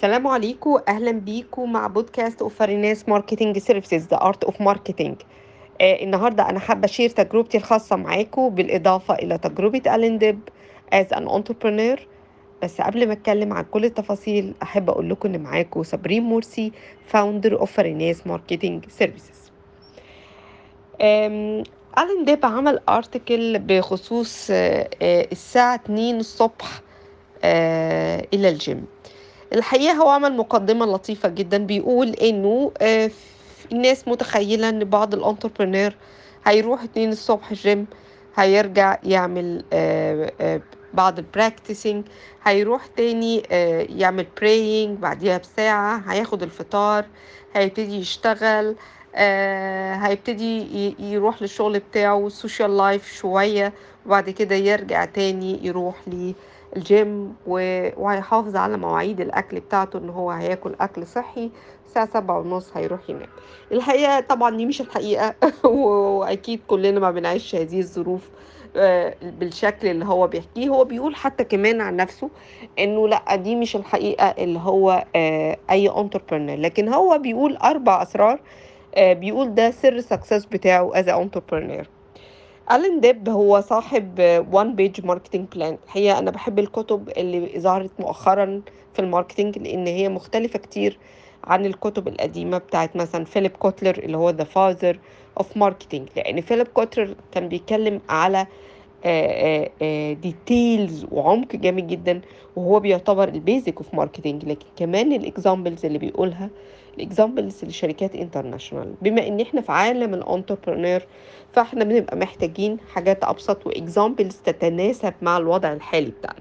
السلام عليكم أهلا بيكم مع podcast of فاريناس marketing services the art of marketing النهارده أنا حابة ا share تجربتي الخاصة معاكم بالإضافة إلى تجربة الين ديب as an entrepreneur. بس قبل ما أتكلم عن كل التفاصيل أحب أقول لكم إن معاكم صابرين مرسي founder of فاريناس marketing services الين ديب عمل article بخصوص آه، الساعة 2 الصبح آه، إلى الجيم. الحقيقة هو عمل مقدمة لطيفة جدا. بيقول إنه آه، الناس متخيلة إن بعض ال entrepreneur هيروح اتنين الصبح الجيم هيرجع يعمل آه، آه، بعض ال practicing هيروح تاني آه، يعمل praying بعديها بساعة هياخد الفطار هيبتدي يشتغل آه، هيبتدي يروح للشغل بتاعه social life شوية وبعد كده يرجع تاني يروح للجيم و- وهيحافظ على مواعيد الأكل بتاعته إن هو هياكل أكل صحي الساعة سبعة ونص هيروح ينام. الحقيقة طبعا دي مش الحقيقة وأكيد كلنا ما بنعيش هذه الظروف آه، بالشكل اللي هو بيحكيه. هو بيقول حتى كمان عن نفسه إنه لأ دي مش الحقيقة اللي هو آه، أي entrepreneur لكن هو بيقول أربع أسرار آه، بيقول ده سر ال success بتاعه as entrepreneur Allan Dib هو صاحب One Page Marketing Plan الحقيقة أنا بحب الكتب اللي ظهرت مؤخرا في ال marketing لأن هي مختلفة كتير عن الكتب القديمة بتاعت مثلا فيليب كوتلر اللي هو the father of marketing لأن فيليب كوتلر كان بيتكلم على details وعمق جامد جدا وهو بيعتبر ال basic of marketing لكن كمان ال examples اللي بيقولها ال examples لشركات international بما إن إحنا في عالم ال entrepreneur فإحنا بنبقى محتاجين حاجات أبسط و examples تتناسب مع الوضع الحالي بتاعنا.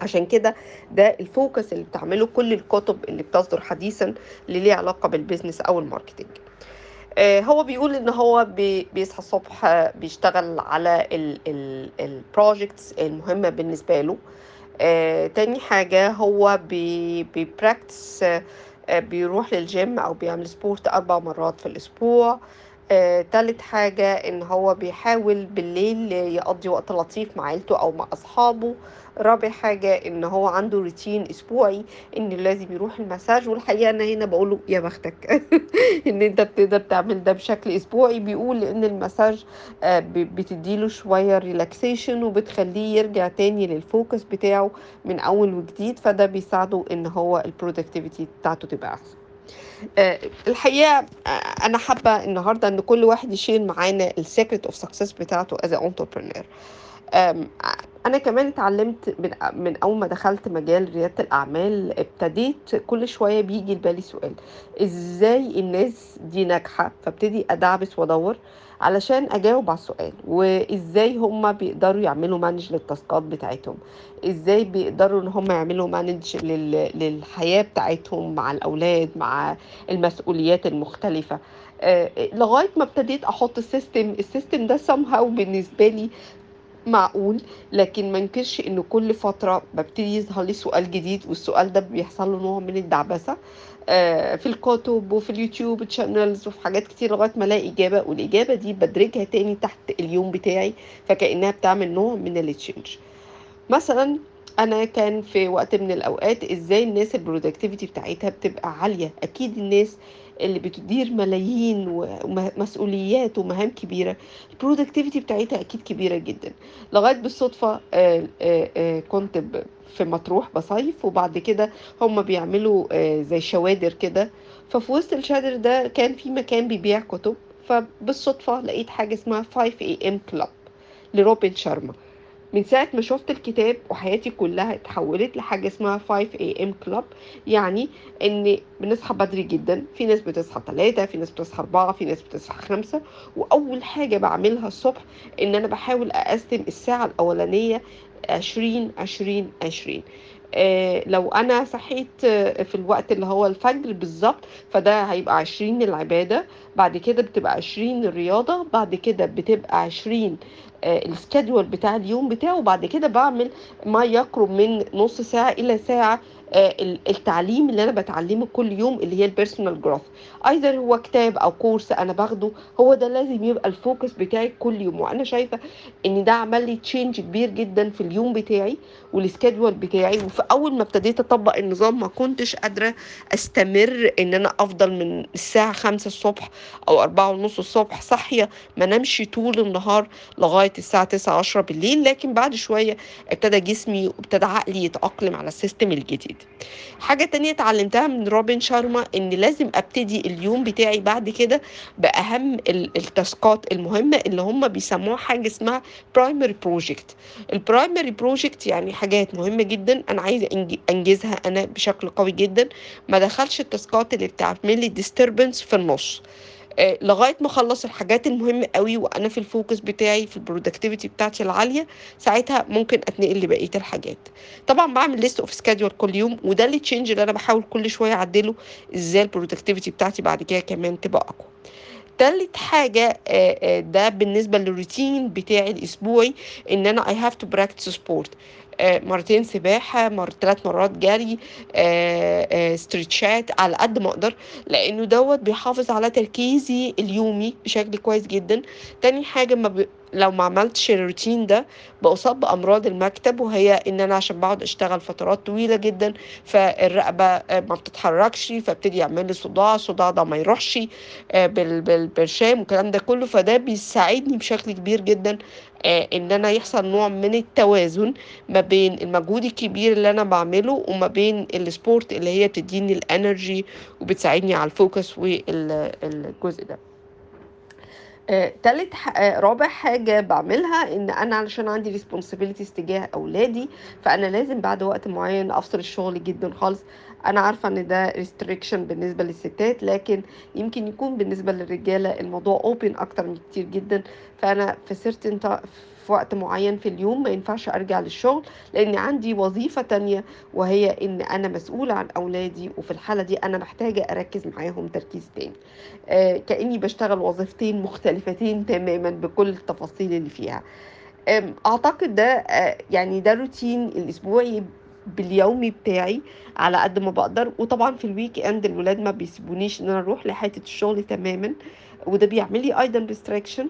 عشان كده ده ال focus اللي بتعمله كل الكتب اللي بتصدر حديثا اللي ليها علاقة بال business أو ال marketing آه، هو بيقول إن هو بي- بيصحى الصبح آه، بيشتغل على ال projects المهمة بالنسبة له. آه، تاني حاجة هو بي بي practice آه، آه، بيروح للجيم أو بيعمل sport أربع مرات في الأسبوع. آه، تالت حاجة إن هو بيحاول بالليل يقضي وقت لطيف مع عيلته أو مع أصحابه. رابع حاجة إن هو عنده روتين أسبوعي إن لازم يروح المساج والحقيقة أنا هنا بقوله يا بختك. إن أنت بتقدر تعمل ده بشكل أسبوعي. بيقول إن المساج آه، بتديله شوية relaxation وبتخليه يرجع تاني لل focus بتاعه من أول وجديد. فده بيساعده إن هو ال productivity بتاعته تبقى أحسن. آه، الحقيقة آه، أنا حابة النهاردة إن كل واحد ي share معانا ال secret of success بتاعته as entrepreneur. أم، أنا كمان اتعلمت من أول ما دخلت مجال ريادة الأعمال ابتديت كل شوية بيجي لبالي سؤال إزاي الناس دي ناجحة؟ فابتدي أدعبس وأدور علشان أجاوب على السؤال وإزاي هم بيقدروا يعملوا manage لل task ات بتاعتهم؟ إزاي بيقدروا إن هم يعملوا manage للحياة بتاعتهم مع الأولاد مع المسؤوليات المختلفة؟ آه، لغاية ما ابتديت أحط ال system ال system ده somehow بالنسبة لي معقول لكن ما انكرش ان كل فترة ببتدي يظهر لي سؤال جديد والسؤال ده بيحصل له نوع من الدعبسة آه، في الكتب وفي اليوتيوب channels وفي حاجات كتير لغاية ما ألاقي إجابة والإجابة دي بدرجها تاني تحت اليوم بتاعي فكأنها بتعمل نوع من ال change مثلا أنا كان في وقت من الأوقات إزاي الناس ال productivity بتاعتها بتبقى عالية؟ أكيد الناس اللي بتدير ملايين ومسؤوليات ومهام كبيرة. ال productivity بتاعتها أكيد كبيرة جدا. لغاية بالصدفة آه، آه، آه، كنت في مطروح بصيف وبعد كده هم بيعملوا زي شوادر كده. ففي وسط الشادر ده كان في مكان بيبيع كتب. فبالصدفة لقيت حاجة اسمها 5 am club لروبن شارما. من ساعة ما شفت الكتاب وحياتي كلها اتحولت لحاجة اسمها 5 am club يعني إن بنصحى بدري جدا في ناس بتصحى 3 في ناس بتصحى 4 في ناس بتصحى 5 وأول حاجة بعملها الصبح إن أنا بحاول أقسم الساعة الأولانية 20 20 20 آه لو أنا صحيت آه، في الوقت اللي هو الفجر بالظبط فده هيبقى 20 العبادة. بعد كده بتبقى 20 الرياضة بعد كده بتبقى 20 ال schedule بتاع اليوم بتاعه وبعد كده بعمل ما يقرب من نص ساعة إلى ساعة آه، التعليم اللي أنا بتعلمه كل يوم اللي هي ال personal growth either هو كتاب أو كورس أنا باخده هو ده لازم يبقى ال focus بتاعي كل يوم. وأنا شايفة إن ده عمل لي change كبير جدا في اليوم بتاعي وال schedule بتاعي. وفي أول ما ابتديت أطبق النظام ما كنتش قادرة أستمر إن أنا أفضل من الساعة 5 الصبح أو 4 ونص الصبح صاحية ما نمشي طول النهار لغاية الساعة 9 10 بالليل. لكن بعد شوية ابتدى جسمي وابتدى عقلي يتأقلم على ال system الجديد. حاجة تانية اتعلمتها من روبن شارما إن لازم أبتدي اليوم بتاعي بعد كده بأهم ال- ال task ات المهمة اللي هم بيسموها حاجة اسمها primary project ال primary project يعني حاجات مهمة جدا أنا عايزة أنجزها أنا بشكل قوي جدا. ما دخلش ال task ات اللي بتعمل لي disturbance في النص. لغاية ما أخلص الحاجات المهمة قوي وأنا في ال focus بتاعي في ال productivity بتاعتي العالية ساعتها ممكن أتنقل لبقية الحاجات. طبعا بعمل list of schedule كل يوم وده اللي change اللي أنا بحاول كل شوية أعدله إزاي ال productivity بتاعتي بعد كده كمان تبقى أقوى. تالت حاجة آه، آه، ده بالنسبة للروتين بتاعي الأسبوعي إن أنا I have to practice sport. آه، مرتين سباحة مر ثلاث مرات جري آه، آه، ستريتشات على قد ما أقدر لأنه دوت بيحافظ على تركيزي اليومي بشكل كويس جدا. تاني حاجة ما ب... لو ما عملتش الروتين ده بأصاب بأمراض المكتب وهي إن أنا عشان بقعد أشتغل فترات طويلة جدا فالرقبة آه، ما بتتحركش فابتدي يعمل لي صداع الصداع ده ما يروحش آه، بال- بالبرشام والكلام ده كله فده بيساعدني بشكل كبير جدا آه، إن أنا يحصل نوع من التوازن ما بين المجهود الكبير اللي أنا بعمله وما بين ال sport اللي هي بتديني ال energy وبتساعدني على ال focus والجزء ده. آه، تالت آه، رابع حاجة بعملها إن أنا علشان عندي responsibilities تجاه أولادي فأنا لازم بعد وقت معين أفصل الشغل جدا خالص. أنا عارفة إن ده restriction بالنسبة للستات لكن يمكن يكون بالنسبة للرجالة الموضوع open أكتر من كتير جدا. فأنا في ti- في وقت معين في اليوم ما ينفعش أرجع للشغل لأن عندي وظيفة تانية وهي إن أنا مسؤولة عن أولادي وفي الحالة دي أنا محتاجة أركز معاهم تركيز تاني. آه، كأني بشتغل وظيفتين مختلفتين تماما بكل التفاصيل اللي فيها. أعتقد ده آه، يعني ده روتين الأسبوعي باليومي بتاعي على قد ما بقدر. وطبعا في ال weekend الولاد ما بيسيبونيش إن أنا أروح لحتة الشغل تماما وده بيعمل لي أيضا restriction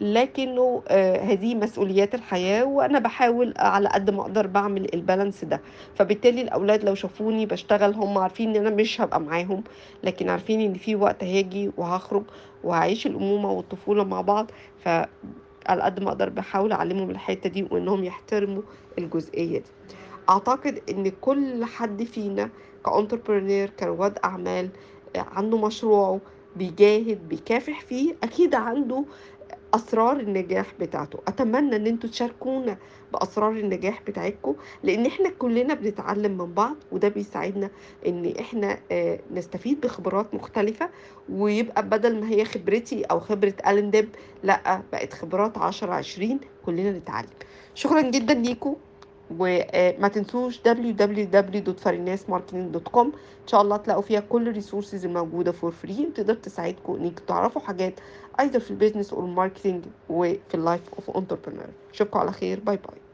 لكنه آه، هذه مسؤوليات الحياة وأنا بحاول على قد ما أقدر بعمل ال balance ده. فبالتالي الأولاد لو شافوني بشتغل هم عارفين إن أنا مش هبقى معاهم لكن عارفين إن في وقت هاجي وهخرج وهعيش الأمومة والطفولة مع بعض. ف على قد ما أقدر بحاول أعلمهم الحتة دي وإنهم يحترموا الجزئية دي. أعتقد إن كل حد فينا كانتربرينور كرواد أعمال آه، عنده مشروعه بيجاهد بيكافح فيه أكيد عنده أسرار النجاح بتاعته. أتمنى إن أنتوا تشاركونا بأسرار النجاح بتاعتكم لأن إحنا كلنا بنتعلم من بعض وده بيساعدنا إن إحنا آه، نستفيد بخبرات مختلفة. ويبقى بدل ما هي خبرتي أو خبرة الين ديب لأ بقت خبرات 10 20 كلنا نتعلم. شكرا جدا ليكم وما تنسوش www.farinasmarketing.com إن شاء الله تلاقوا فيها كل ال resources الموجودة for free وتقدر تساعدكم انكم تعرفوا حاجات أيضا في ال business وال marketing وفي ال life of entrepreneur أشوفكم على خير. bye bye